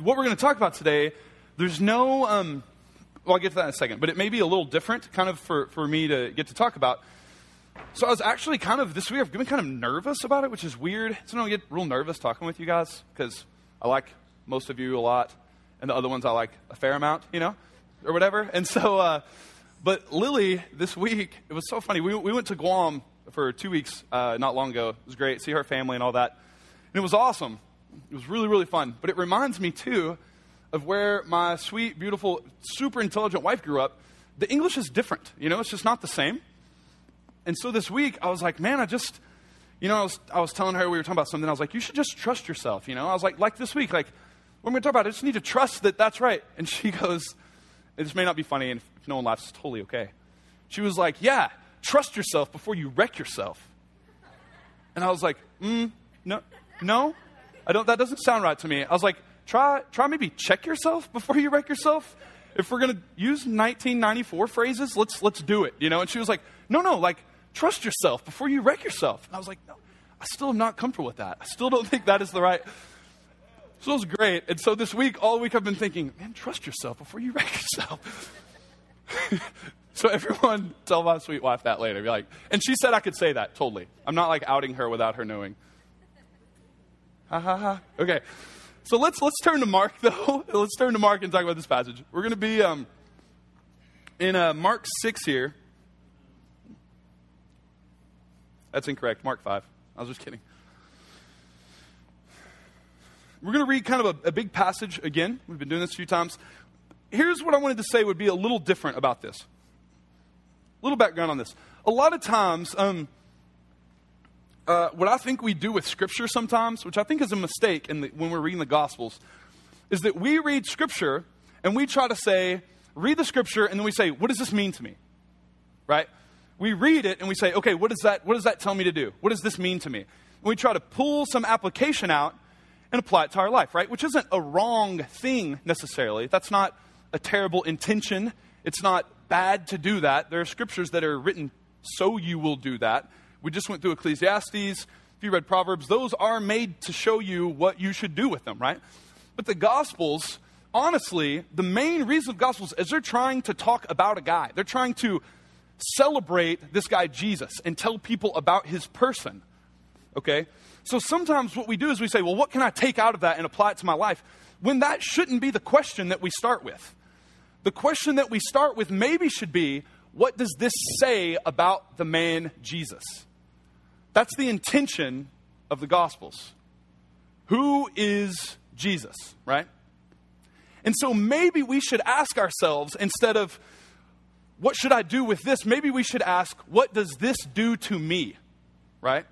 what we're going to talk about today, there's no, um, well, I'll get to that in a second, but it may be a little different kind of for, for me to get to talk about. So I was actually kind of, this week, I've been kind of nervous about it, which is weird. So I get real nervous talking with you guys because I like most of you a lot, and the other ones I like a fair amount, you know, or whatever. And so, uh, but Lily, this week, it was so funny. We, we went to Guam for two weeks uh, not long ago. It was great, see her family and all that. And it was awesome. It was really, really fun. But it reminds me, too, of where my sweet, beautiful, super intelligent wife grew up. The English is different. You know, it's just not the same. And so this week, I was like, man, I just, you know, I was, I was telling her we were talking about something. I was like, you should just trust yourself. You know, I was like, like this week, like, what am I going to talk about? I just need to trust that that's right. And she goes, this may not be funny, and if no one laughs, it's totally okay. She was like, yeah, trust yourself before you wreck yourself. And I was like, mm, no, no, I don't, that doesn't sound right to me. I was like, try, try maybe check yourself before you wreck yourself. If we're going to use 1994 phrases, let's, let's do it, you know? And she was like, no, no, like, trust yourself before you wreck yourself. And I was like, no, I still am not comfortable with that. I still don't think that is the right. So it was great. And so this week, all week, I've been thinking, man, trust yourself before you wreck yourself. so everyone tell my sweet wife that later. Be like, and she said I could say that totally. I'm not like outing her without her knowing. Ha ha. Okay. So let's let's turn to Mark though. let's turn to Mark and talk about this passage. We're going to be um, in uh, Mark six here. That's incorrect. Mark five. I was just kidding. We're going to read kind of a, a big passage again. We've been doing this a few times. Here's what I wanted to say would be a little different about this. A little background on this. A lot of times, um, uh, what I think we do with Scripture sometimes, which I think is a mistake the, when we're reading the Gospels, is that we read Scripture and we try to say, read the Scripture, and then we say, what does this mean to me? Right? We read it and we say, okay, what does that, what does that tell me to do? What does this mean to me? And we try to pull some application out and apply it to our life, right? Which isn't a wrong thing necessarily. That's not a terrible intention. It's not bad to do that. There are scriptures that are written so you will do that. We just went through Ecclesiastes. If you read Proverbs, those are made to show you what you should do with them, right? But the Gospels, honestly, the main reason of Gospels is they're trying to talk about a guy. They're trying to celebrate this guy Jesus and tell people about his person. Okay? So sometimes what we do is we say, well, what can I take out of that and apply it to my life? When that shouldn't be the question that we start with. The question that we start with maybe should be, what does this say about the man Jesus? That's the intention of the Gospels. Who is Jesus, right? And so maybe we should ask ourselves, instead of, what should I do with this? Maybe we should ask, what does this do to me, right?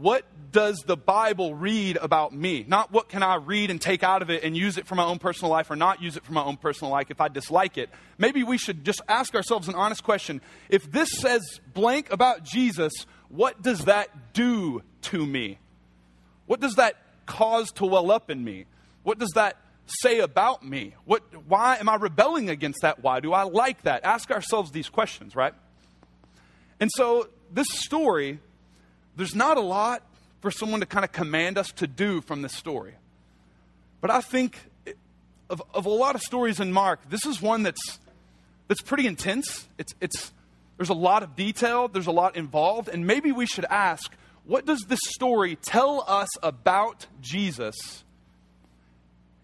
what does the Bible read about me? Not what can I read and take out of it and use it for my own personal life or not use it for my own personal life if I dislike it. Maybe we should just ask ourselves an honest question. If this says blank about Jesus, what does that do to me? What does that cause to well up in me? What does that say about me? What, why am I rebelling against that? Why do I like that? Ask ourselves these questions, right? And so this story there's not a lot for someone to kind of command us to do from this story. But I think of, of a lot of stories in Mark, this is one that's, that's pretty intense. It's, it's, there's a lot of detail, there's a lot involved, and maybe we should ask what does this story tell us about Jesus?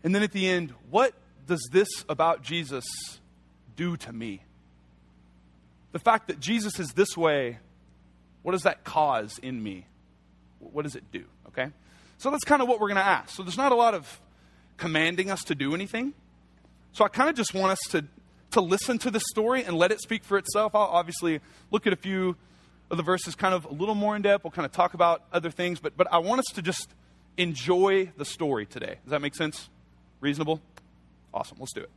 And then at the end, what does this about Jesus do to me? The fact that Jesus is this way what does that cause in me? What does it do? Okay? So that's kind of what we're going to ask. So there's not a lot of commanding us to do anything. So I kind of just want us to, to listen to the story and let it speak for itself. I'll obviously look at a few of the verses kind of a little more in depth. We'll kind of talk about other things, but, but I want us to just enjoy the story today. Does that make sense? Reasonable? Awesome. Let's do it.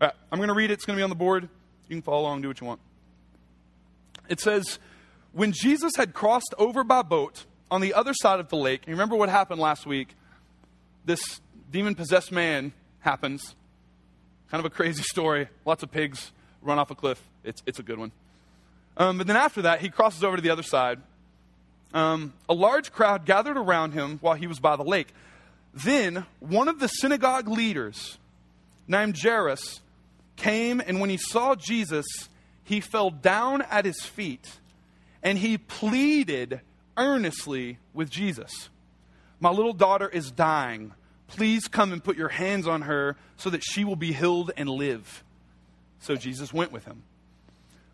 All right, I'm going to read it. It's going to be on the board. You can follow along, do what you want. It says, when Jesus had crossed over by boat on the other side of the lake, you remember what happened last week? This demon possessed man happens. Kind of a crazy story. Lots of pigs run off a cliff. It's, it's a good one. Um, but then after that, he crosses over to the other side. Um, a large crowd gathered around him while he was by the lake. Then one of the synagogue leaders, named Jairus, came, and when he saw Jesus, he fell down at his feet and he pleaded earnestly with Jesus My little daughter is dying. Please come and put your hands on her so that she will be healed and live. So Jesus went with him.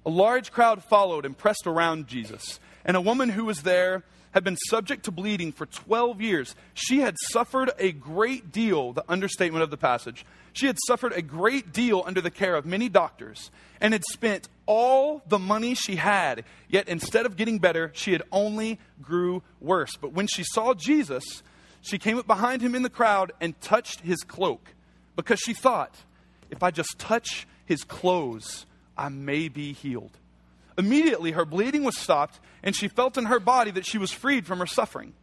A large crowd followed and pressed around Jesus, and a woman who was there had been subject to bleeding for 12 years. She had suffered a great deal, the understatement of the passage. She had suffered a great deal under the care of many doctors and had spent all the money she had. Yet instead of getting better, she had only grew worse. But when she saw Jesus, she came up behind him in the crowd and touched his cloak because she thought, if I just touch his clothes, I may be healed. Immediately, her bleeding was stopped, and she felt in her body that she was freed from her suffering.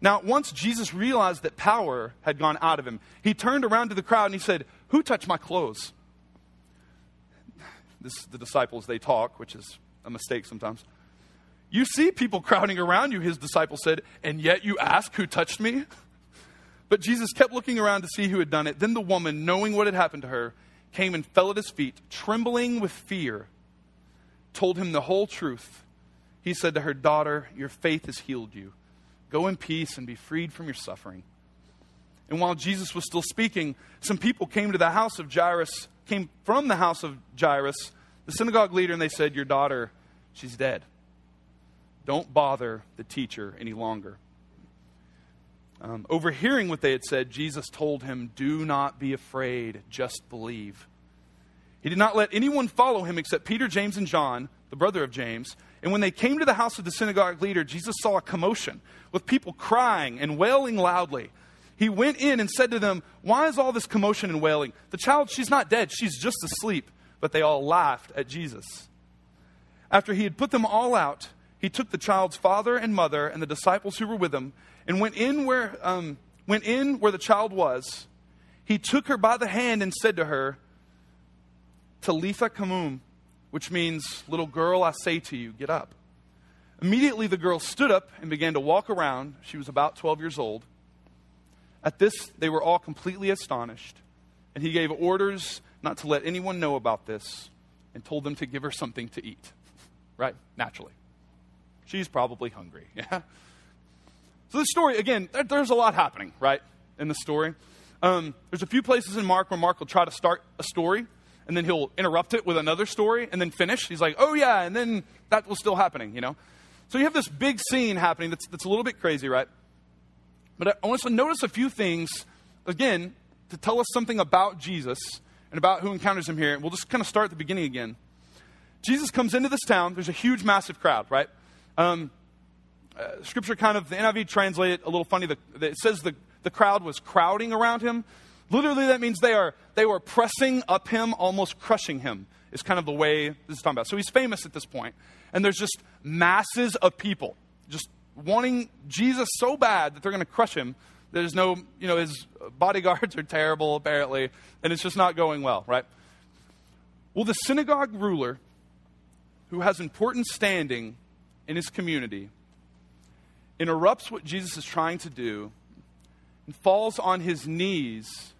Now, at once Jesus realized that power had gone out of him, he turned around to the crowd and he said, Who touched my clothes? This the disciples, they talk, which is a mistake sometimes. You see people crowding around you, his disciples said, and yet you ask who touched me? But Jesus kept looking around to see who had done it. Then the woman, knowing what had happened to her, came and fell at his feet, trembling with fear told him the whole truth. He said to her, Daughter, your faith has healed you. Go in peace and be freed from your suffering. And while Jesus was still speaking, some people came to the house of Jairus, came from the house of Jairus, the synagogue leader, and they said, Your daughter, she's dead. Don't bother the teacher any longer. Um, overhearing what they had said, Jesus told him, Do not be afraid, just believe. He did not let anyone follow him except Peter, James, and John, the brother of James. And when they came to the house of the synagogue leader, Jesus saw a commotion with people crying and wailing loudly. He went in and said to them, Why is all this commotion and wailing? The child, she's not dead, she's just asleep. But they all laughed at Jesus. After he had put them all out, he took the child's father and mother and the disciples who were with him and went in where, um, went in where the child was. He took her by the hand and said to her, Talitha koum, which means, little girl, I say to you, get up. Immediately the girl stood up and began to walk around. She was about 12 years old. At this, they were all completely astonished. And he gave orders not to let anyone know about this and told them to give her something to eat. Right? Naturally. She's probably hungry. Yeah? So, this story, again, there's a lot happening, right, in the story. Um, there's a few places in Mark where Mark will try to start a story and then he'll interrupt it with another story and then finish. He's like, oh, yeah, and then that was still happening, you know? So you have this big scene happening that's, that's a little bit crazy, right? But I want us to notice a few things, again, to tell us something about Jesus and about who encounters him here. And We'll just kind of start at the beginning again. Jesus comes into this town. There's a huge, massive crowd, right? Um, uh, scripture kind of, the NIV translate a little funny. The, the, it says the, the crowd was crowding around him. Literally, that means they are they were pressing up him, almost crushing him. Is kind of the way this is talking about. So he's famous at this point, and there's just masses of people just wanting Jesus so bad that they're going to crush him. There's no, you know, his bodyguards are terrible apparently, and it's just not going well, right? Well, the synagogue ruler, who has important standing in his community, interrupts what Jesus is trying to do and falls on his knees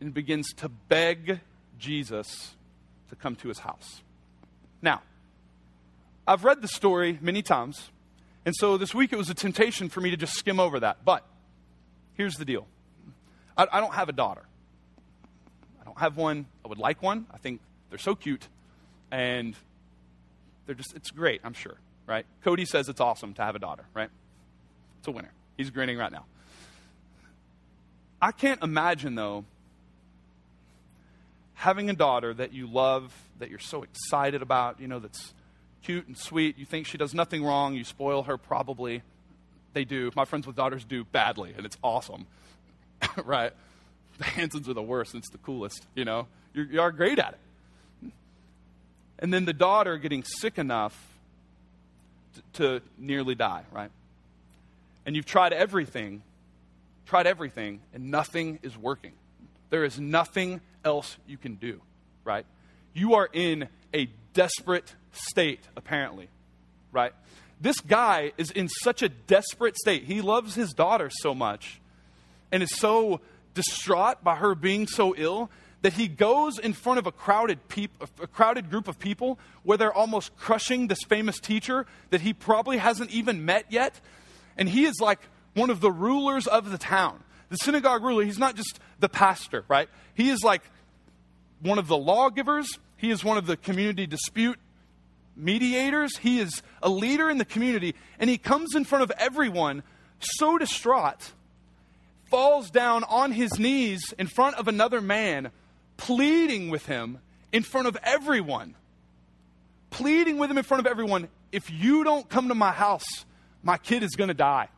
and begins to beg Jesus to come to his house. Now, I've read the story many times, and so this week it was a temptation for me to just skim over that. But here's the deal I, I don't have a daughter. I don't have one. I would like one. I think they're so cute, and they're just, it's great, I'm sure, right? Cody says it's awesome to have a daughter, right? It's a winner. He's grinning right now. I can't imagine, though, having a daughter that you love, that you're so excited about, you know, that's cute and sweet, you think she does nothing wrong, you spoil her probably. They do. My friends with daughters do badly, and it's awesome. right? The Hansons are the worst, and it's the coolest, you know? You're, you are great at it. And then the daughter getting sick enough to, nearly die, right? And you've tried everything, tried everything, and nothing is working. There is nothing else you can do, right? You are in a desperate state, apparently, right? This guy is in such a desperate state. He loves his daughter so much. and is so distraught by her being so ill that he goes in front of a crowded, peop- a crowded group of people where they're almost crushing this famous teacher that he probably hasn't even met yet. And he is like one of the rulers of the town. The synagogue ruler, he's not just the pastor, right? He is like one of the lawgivers, he is one of the community dispute mediators, he is a leader in the community, and he comes in front of everyone so distraught, falls down on his knees in front of another man, pleading with him in front of everyone. Pleading with him in front of everyone if you don't come to my house, my kid is going to die.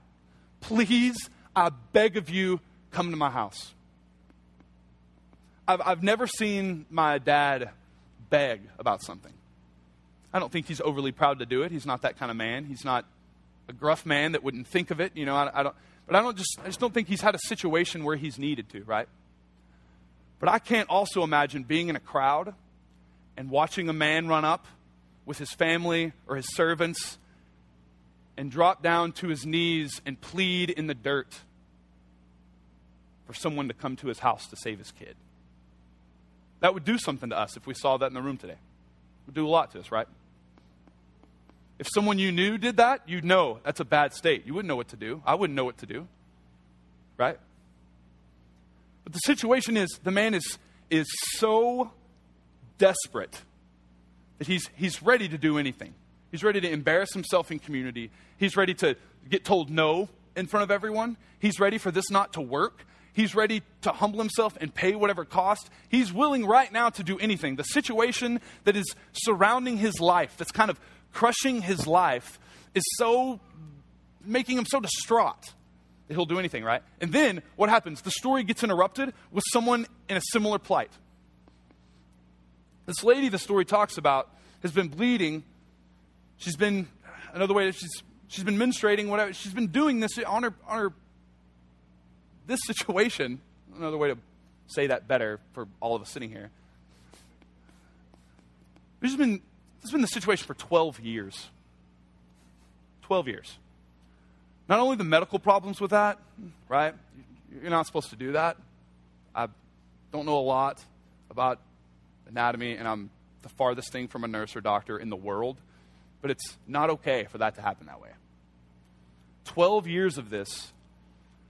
Please, I beg of you, come to my house. I've, I've never seen my dad beg about something. I don't think he's overly proud to do it. He's not that kind of man. He's not a gruff man that wouldn't think of it. You know, I, I don't. But I don't just. I just don't think he's had a situation where he's needed to. Right. But I can't also imagine being in a crowd and watching a man run up with his family or his servants and drop down to his knees and plead in the dirt for someone to come to his house to save his kid. That would do something to us if we saw that in the room today. It would do a lot to us, right? If someone you knew did that, you'd know that's a bad state. You wouldn't know what to do. I wouldn't know what to do. Right? But the situation is the man is, is so desperate that he's, he's ready to do anything. He's ready to embarrass himself in community. He's ready to get told no in front of everyone. He's ready for this not to work. He's ready to humble himself and pay whatever cost. He's willing right now to do anything. The situation that is surrounding his life, that's kind of crushing his life, is so making him so distraught he'll do anything, right? And then what happens? The story gets interrupted with someone in a similar plight. This lady the story talks about has been bleeding. She's been, another way, she's, she's been menstruating, whatever. She's been doing this on her, on her, this situation. Another way to say that better for all of us sitting here. This has been, this has been the situation for 12 years. 12 years. Not only the medical problems with that, right? You're not supposed to do that. I don't know a lot about anatomy, and I'm the farthest thing from a nurse or doctor in the world, but it's not okay for that to happen that way. 12 years of this,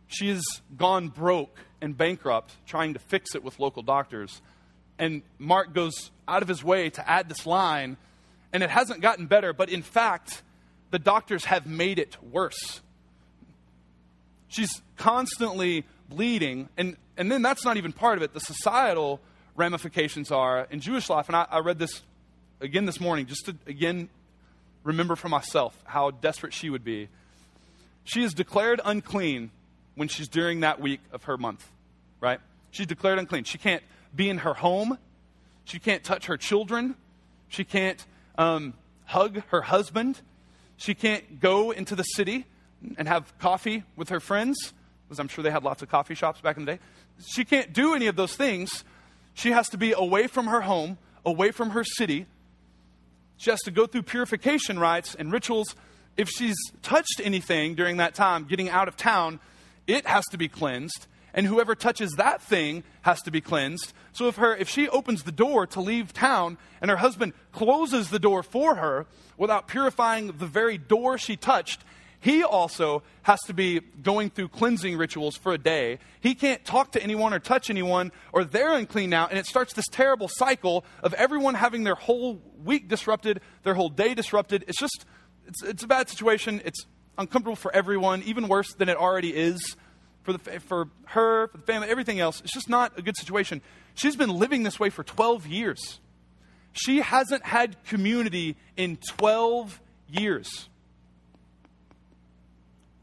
she has gone broke and bankrupt trying to fix it with local doctors. And Mark goes out of his way to add this line, and it hasn't gotten better, but in fact, the doctors have made it worse. She's constantly bleeding, and, and then that's not even part of it. The societal ramifications are in Jewish life, and I, I read this again this morning just to, again, remember for myself how desperate she would be. She is declared unclean when she's during that week of her month, right? She's declared unclean. She can't be in her home. She can't touch her children. She can't um, hug her husband. She can't go into the city and have coffee with her friends, because I'm sure they had lots of coffee shops back in the day. She can't do any of those things she has to be away from her home, away from her city. She has to go through purification rites and rituals. If she's touched anything during that time, getting out of town, it has to be cleansed. And whoever touches that thing has to be cleansed. So if her if she opens the door to leave town and her husband closes the door for her without purifying the very door she touched, he also has to be going through cleansing rituals for a day. He can't talk to anyone or touch anyone, or they're unclean now. And it starts this terrible cycle of everyone having their whole week disrupted, their whole day disrupted. It's just, it's, it's a bad situation. It's uncomfortable for everyone, even worse than it already is for, the, for her, for the family, everything else. It's just not a good situation. She's been living this way for 12 years. She hasn't had community in 12 years.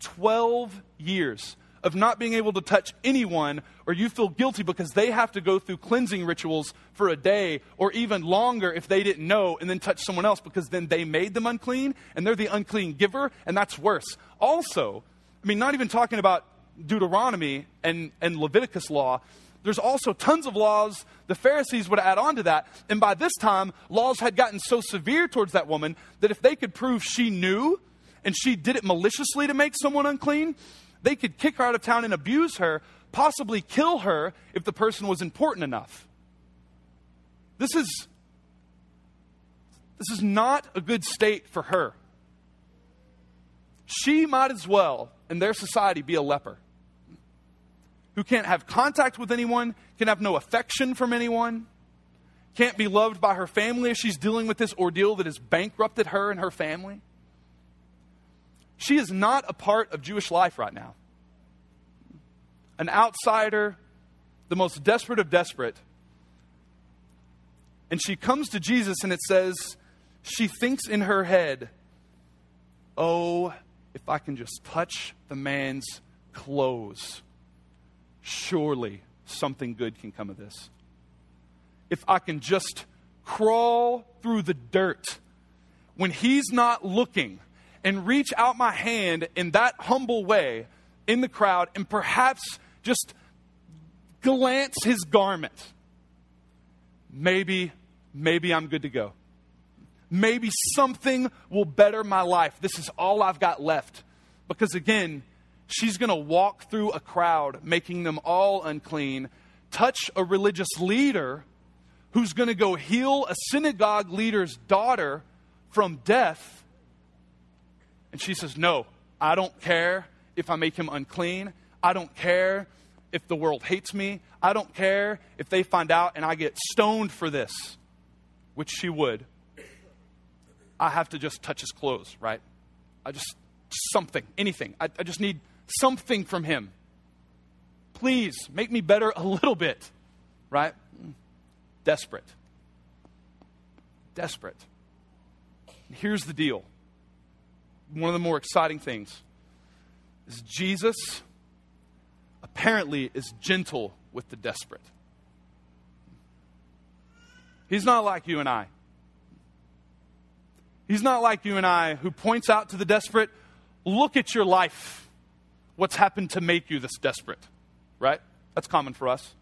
12 years of not being able to touch anyone, or you feel guilty because they have to go through cleansing rituals for a day or even longer if they didn't know and then touch someone else because then they made them unclean and they're the unclean giver, and that's worse. Also, I mean, not even talking about Deuteronomy and, and Leviticus law, there's also tons of laws the Pharisees would add on to that. And by this time, laws had gotten so severe towards that woman that if they could prove she knew and she did it maliciously to make someone unclean, they could kick her out of town and abuse her, possibly kill her if the person was important enough. This is this is not a good state for her. She might as well, in their society, be a leper who can't have contact with anyone, can have no affection from anyone, can't be loved by her family as she's dealing with this ordeal that has bankrupted her and her family. She is not a part of Jewish life right now. An outsider, the most desperate of desperate. And she comes to Jesus and it says, she thinks in her head, oh, if I can just touch the man's clothes, surely something good can come of this. If I can just crawl through the dirt when he's not looking and reach out my hand in that humble way in the crowd and perhaps just glance his garment, maybe, maybe I'm good to go. Maybe something will better my life. This is all I've got left. Because again, she's going to walk through a crowd, making them all unclean, touch a religious leader who's going to go heal a synagogue leader's daughter from death. And she says, No, I don't care if I make him unclean. I don't care if the world hates me. I don't care if they find out and I get stoned for this, which she would. I have to just touch his clothes, right? I just, something, anything. I, I just need something from him. Please make me better a little bit, right? Desperate. Desperate. Here's the deal. One of the more exciting things is Jesus apparently is gentle with the desperate. He's not like you and I. He's not like you and I who points out to the desperate, look at your life. What's happened to make you this desperate? Right? That's common for us.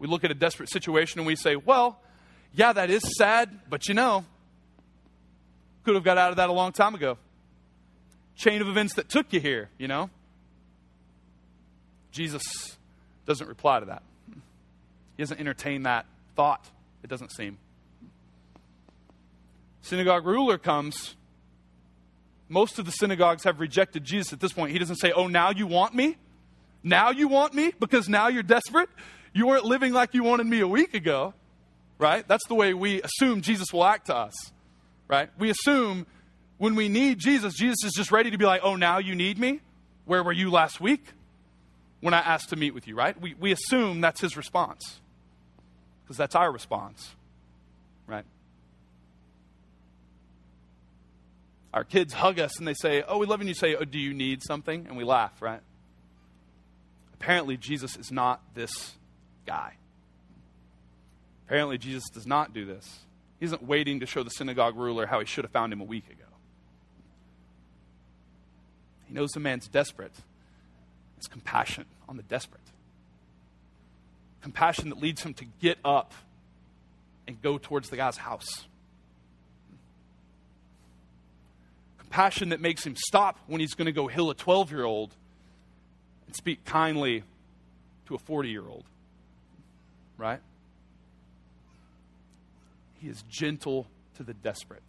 We look at a desperate situation and we say, well, yeah, that is sad, but you know, could have got out of that a long time ago. Chain of events that took you here, you know? Jesus doesn't reply to that. He doesn't entertain that thought, it doesn't seem synagogue ruler comes, most of the synagogues have rejected Jesus at this point. He doesn't say, Oh, now you want me? Now you want me because now you're desperate? You weren't living like you wanted me a week ago, right? That's the way we assume Jesus will act to us, right? We assume when we need Jesus, Jesus is just ready to be like, Oh, now you need me? Where were you last week when I asked to meet with you, right? We, we assume that's his response because that's our response, right? Our kids hug us and they say, Oh, we love you. And you say, Oh, do you need something? And we laugh, right? Apparently, Jesus is not this guy. Apparently, Jesus does not do this. He isn't waiting to show the synagogue ruler how he should have found him a week ago. He knows the man's desperate. It's compassion on the desperate. Compassion that leads him to get up and go towards the guy's house. compassion that makes him stop when he's going to go heal a 12 year old and speak kindly to a 40 year old. Right? He is gentle to the desperate.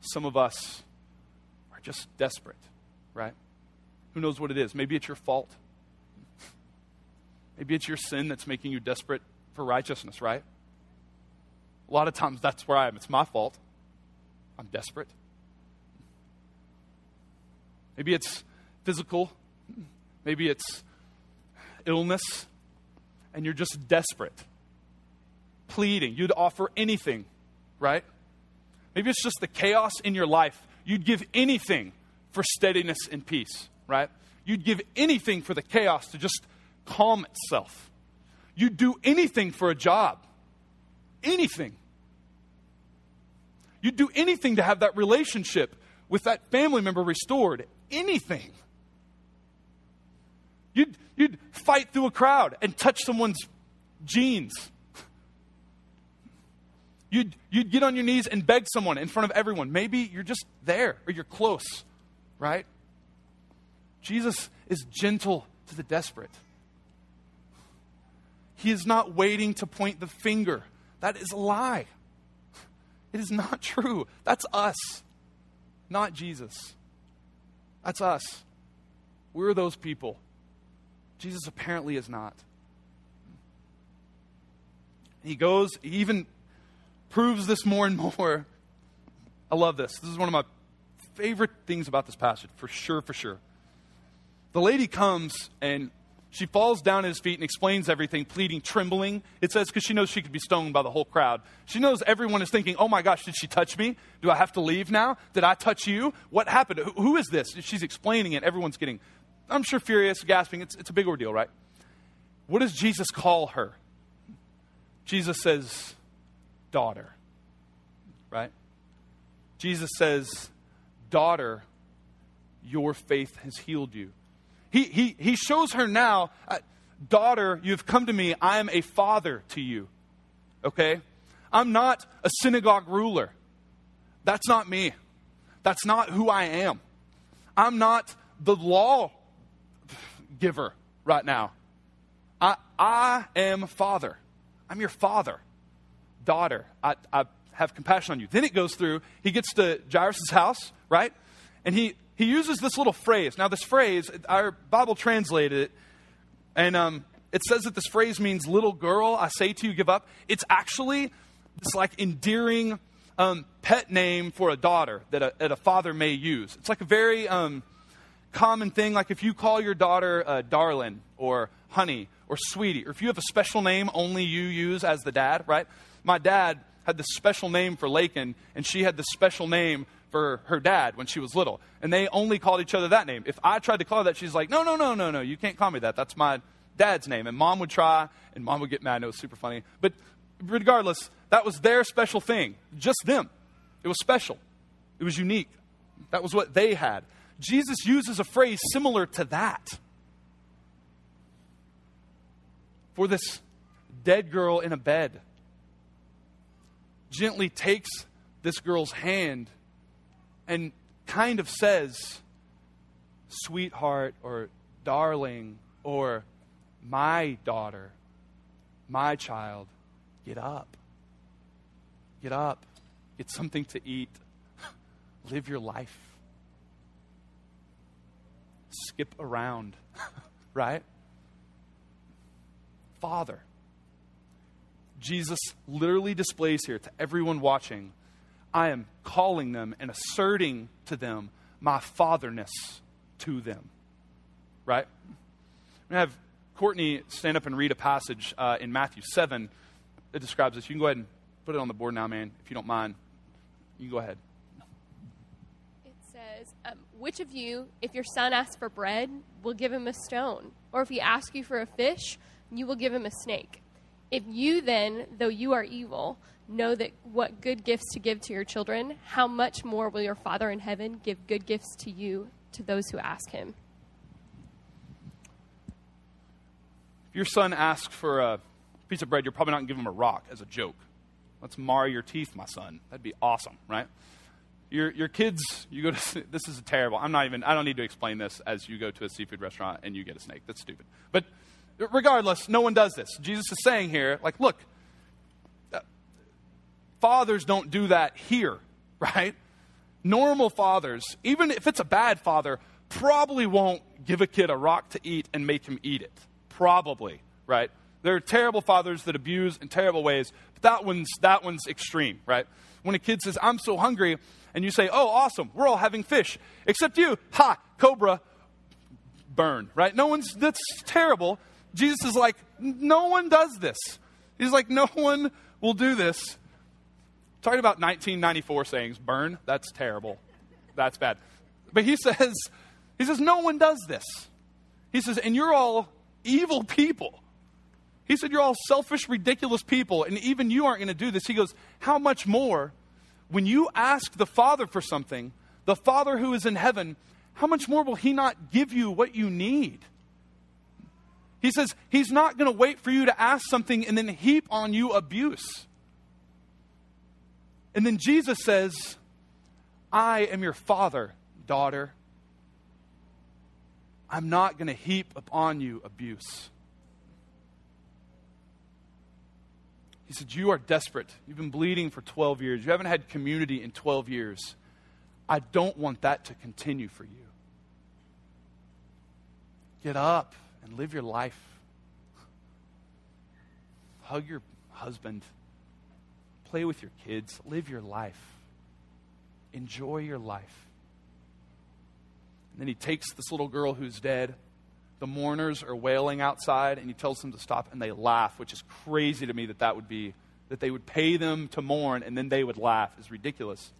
Some of us are just desperate, right? Who knows what it is? Maybe it's your fault. Maybe it's your sin that's making you desperate for righteousness, right? A lot of times that's where I am. It's my fault. I'm desperate. Maybe it's physical, maybe it's illness, and you're just desperate, pleading. You'd offer anything, right? Maybe it's just the chaos in your life. You'd give anything for steadiness and peace, right? You'd give anything for the chaos to just calm itself. You'd do anything for a job. Anything. You'd do anything to have that relationship with that family member restored. Anything. You'd, you'd fight through a crowd and touch someone's jeans. You'd, you'd get on your knees and beg someone in front of everyone. Maybe you're just there or you're close, right? Jesus is gentle to the desperate. He is not waiting to point the finger. That is a lie. It is not true. That's us, not Jesus. That's us. We're those people. Jesus apparently is not. He goes, he even proves this more and more. I love this. This is one of my favorite things about this passage, for sure, for sure. The lady comes and she falls down at his feet and explains everything, pleading, trembling. It says, because she knows she could be stoned by the whole crowd. She knows everyone is thinking, oh my gosh, did she touch me? Do I have to leave now? Did I touch you? What happened? who, who is this? She's explaining it. Everyone's getting, I'm sure, furious, gasping. It's, it's a big ordeal, right? What does Jesus call her? Jesus says, daughter, right? Jesus says, daughter, your faith has healed you. He, he, he shows her now, uh, daughter, you've come to me. I am a father to you. Okay? I'm not a synagogue ruler. That's not me. That's not who I am. I'm not the law giver right now. I, I am father. I'm your father. Daughter, I, I have compassion on you. Then it goes through, he gets to Jairus' house, right? And he he uses this little phrase. Now, this phrase, our Bible translated it, and um, it says that this phrase means little girl, I say to you, give up. It's actually this like endearing um, pet name for a daughter that a, that a, father may use. It's like a very um, common thing. Like if you call your daughter uh, darling or honey or sweetie, or if you have a special name only you use as the dad, right? My dad had this special name for Lakin, and she had this special name for her dad when she was little. And they only called each other that name. If I tried to call her that, she's like, no, no, no, no, no, you can't call me that. That's my dad's name. And mom would try, and mom would get mad. And it was super funny. But regardless, that was their special thing. Just them. It was special, it was unique. That was what they had. Jesus uses a phrase similar to that for this dead girl in a bed. Gently takes this girl's hand and kind of says, sweetheart or darling or my daughter, my child, get up. Get up. Get something to eat. Live your life. Skip around, right? Father. Jesus literally displays here to everyone watching I am calling them and asserting to them my fatherness to them. Right? I'm going to have Courtney stand up and read a passage uh, in Matthew 7 that describes this. You can go ahead and put it on the board now, man, if you don't mind. You go ahead. It says, um, Which of you, if your son asks for bread, will give him a stone? Or if he asks you for a fish, you will give him a snake? If you then, though you are evil, know that what good gifts to give to your children, how much more will your Father in heaven give good gifts to you to those who ask him? If your son asks for a piece of bread, you're probably not going to give him a rock as a joke. Let's mar your teeth, my son. That'd be awesome, right? Your, your kids, you go to, this is terrible. I'm not even, I don't need to explain this as you go to a seafood restaurant and you get a snake. That's stupid. But regardless, no one does this. Jesus is saying here, like, look, uh, fathers don't do that here, right? Normal fathers, even if it's a bad father, probably won't give a kid a rock to eat and make him eat it. Probably, right? There are terrible fathers that abuse in terrible ways, but that one's, that one's extreme, right? When a kid says, I'm so hungry, and you say, Oh, awesome, we're all having fish, except you, ha, cobra, burn, right? No one's, that's terrible. Jesus is like, No one does this. He's like, No one will do this. Talking about 1994 sayings, burn, that's terrible. That's bad. But he says, he says, no one does this. He says, and you're all evil people. He said, you're all selfish, ridiculous people, and even you aren't going to do this. He goes, how much more when you ask the Father for something, the Father who is in heaven, how much more will he not give you what you need? He says, he's not going to wait for you to ask something and then heap on you abuse. And then Jesus says, I am your father, daughter. I'm not going to heap upon you abuse. He said, You are desperate. You've been bleeding for 12 years. You haven't had community in 12 years. I don't want that to continue for you. Get up and live your life. Hug your husband. Play with your kids. Live your life. Enjoy your life. And then he takes this little girl who's dead. The mourners are wailing outside, and he tells them to stop, and they laugh, which is crazy to me that that would be, that they would pay them to mourn, and then they would laugh, is ridiculous.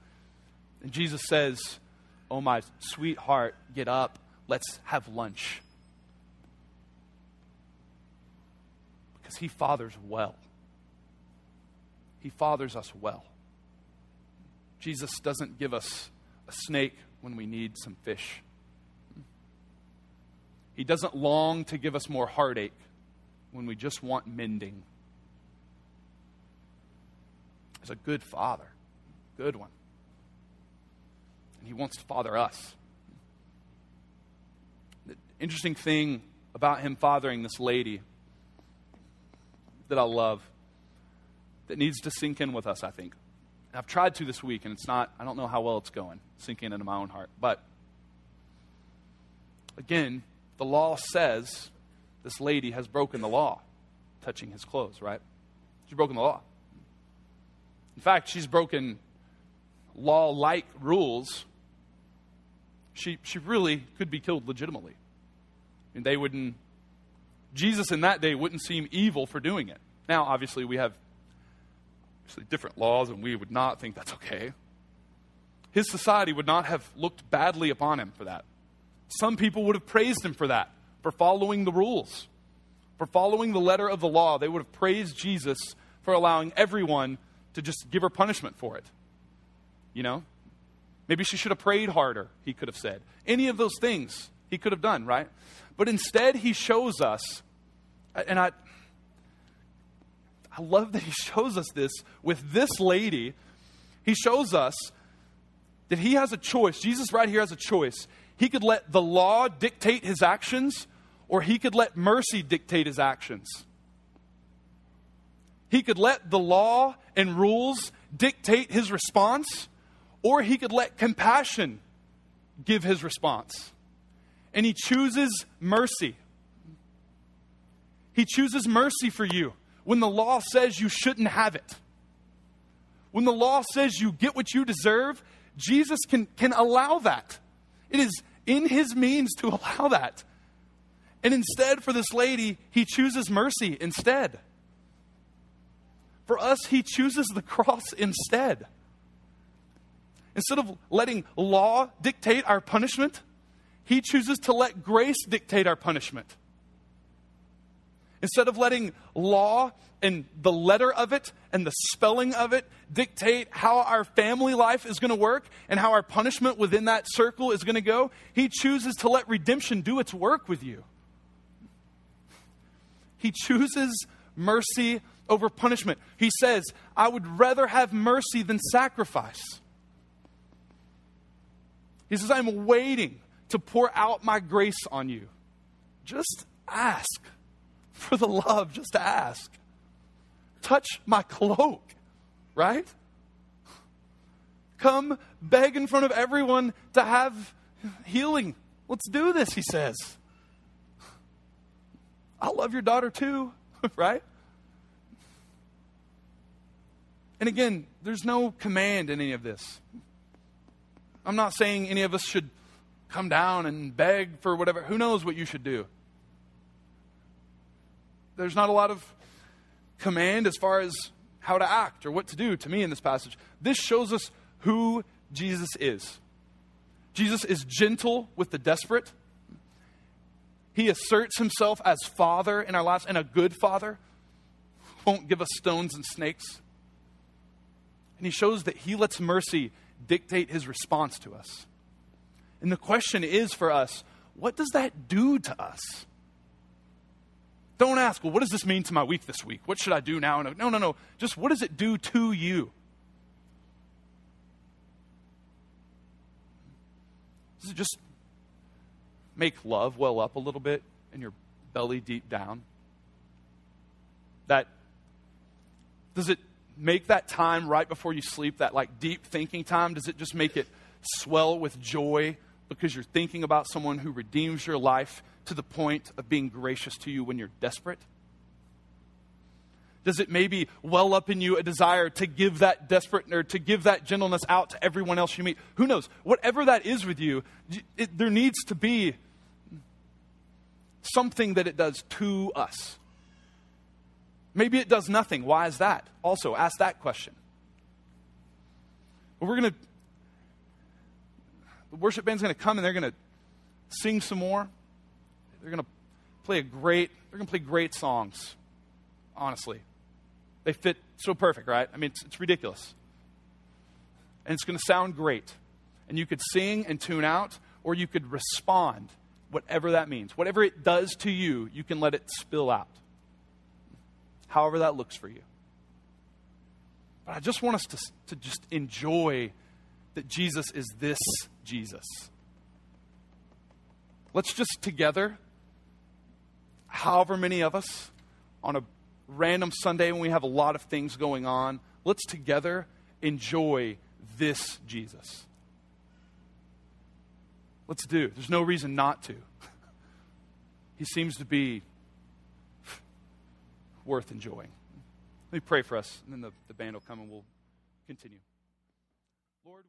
And Jesus says, Oh, my sweetheart, get up. Let's have lunch. Because he fathers well. He fathers us well. Jesus doesn't give us a snake when we need some fish. He doesn't long to give us more heartache when we just want mending. He's a good father, good one. And he wants to father us. The interesting thing about him fathering this lady that I love that needs to sink in with us, I think. I've tried to this week, and it's not, I don't know how well it's going, sinking into my own heart. But again, the law says this lady has broken the law, touching his clothes, right? She's broken the law. In fact, she's broken law like rules. She, she really could be killed legitimately. And they wouldn't, Jesus in that day wouldn't seem evil for doing it. Now, obviously, we have different laws, and we would not think that's okay. His society would not have looked badly upon him for that. Some people would have praised him for that, for following the rules, for following the letter of the law. They would have praised Jesus for allowing everyone to just give her punishment for it. You know? Maybe she should have prayed harder, he could have said. Any of those things he could have done, right? But instead, he shows us, and I, I love that he shows us this with this lady. He shows us that he has a choice. Jesus, right here, has a choice. He could let the law dictate his actions, or he could let mercy dictate his actions. He could let the law and rules dictate his response, or he could let compassion give his response. And he chooses mercy. He chooses mercy for you when the law says you shouldn't have it. When the law says you get what you deserve, Jesus can, can allow that. It is in his means to allow that. And instead, for this lady, he chooses mercy instead. For us, he chooses the cross instead. Instead of letting law dictate our punishment, he chooses to let grace dictate our punishment. Instead of letting law and the letter of it and the spelling of it dictate how our family life is going to work and how our punishment within that circle is going to go, he chooses to let redemption do its work with you. He chooses mercy over punishment. He says, I would rather have mercy than sacrifice. He says, I'm waiting to pour out my grace on you. Just ask for the love, just ask. Touch my cloak, right? Come beg in front of everyone to have healing. Let's do this, he says. I love your daughter too, right? And again, there's no command in any of this. I'm not saying any of us should come down and beg for whatever. Who knows what you should do? there's not a lot of command as far as how to act or what to do to me in this passage. This shows us who Jesus is. Jesus is gentle with the desperate. He asserts himself as father in our lives and a good father. Won't give us stones and snakes. And he shows that he lets mercy dictate his response to us. And the question is for us what does that do to us? Don't ask, well, what does this mean to my week this week? What should I do now? No, no, no. Just what does it do to you? Does it just make love well up a little bit in your belly deep down? That does it make that time right before you sleep, that like deep thinking time, does it just make it swell with joy because you're thinking about someone who redeems your life to the point of being gracious to you when you're desperate? Does it maybe well up in you a desire to give that desperate or to give that gentleness out to everyone else you meet? Who knows? Whatever that is with you, it, there needs to be something that it does to us. Maybe it does nothing. Why is that? Also, ask that question. We're going to, the worship band's going to come and they're going to sing some more. They're going to play a great, they're going to play great songs, honestly. They fit so perfect, right? I mean, it's, it's ridiculous. And it's going to sound great. And you could sing and tune out, or you could respond, whatever that means. Whatever it does to you, you can let it spill out. However that looks for you. But I just want us to, to just enjoy that Jesus is this Jesus. Let's just together, however many of us, on a random Sunday when we have a lot of things going on, let's together enjoy this Jesus. Let's do. There's no reason not to. He seems to be worth enjoying. Let me pray for us, and then the, the band will come and we'll continue. Lord,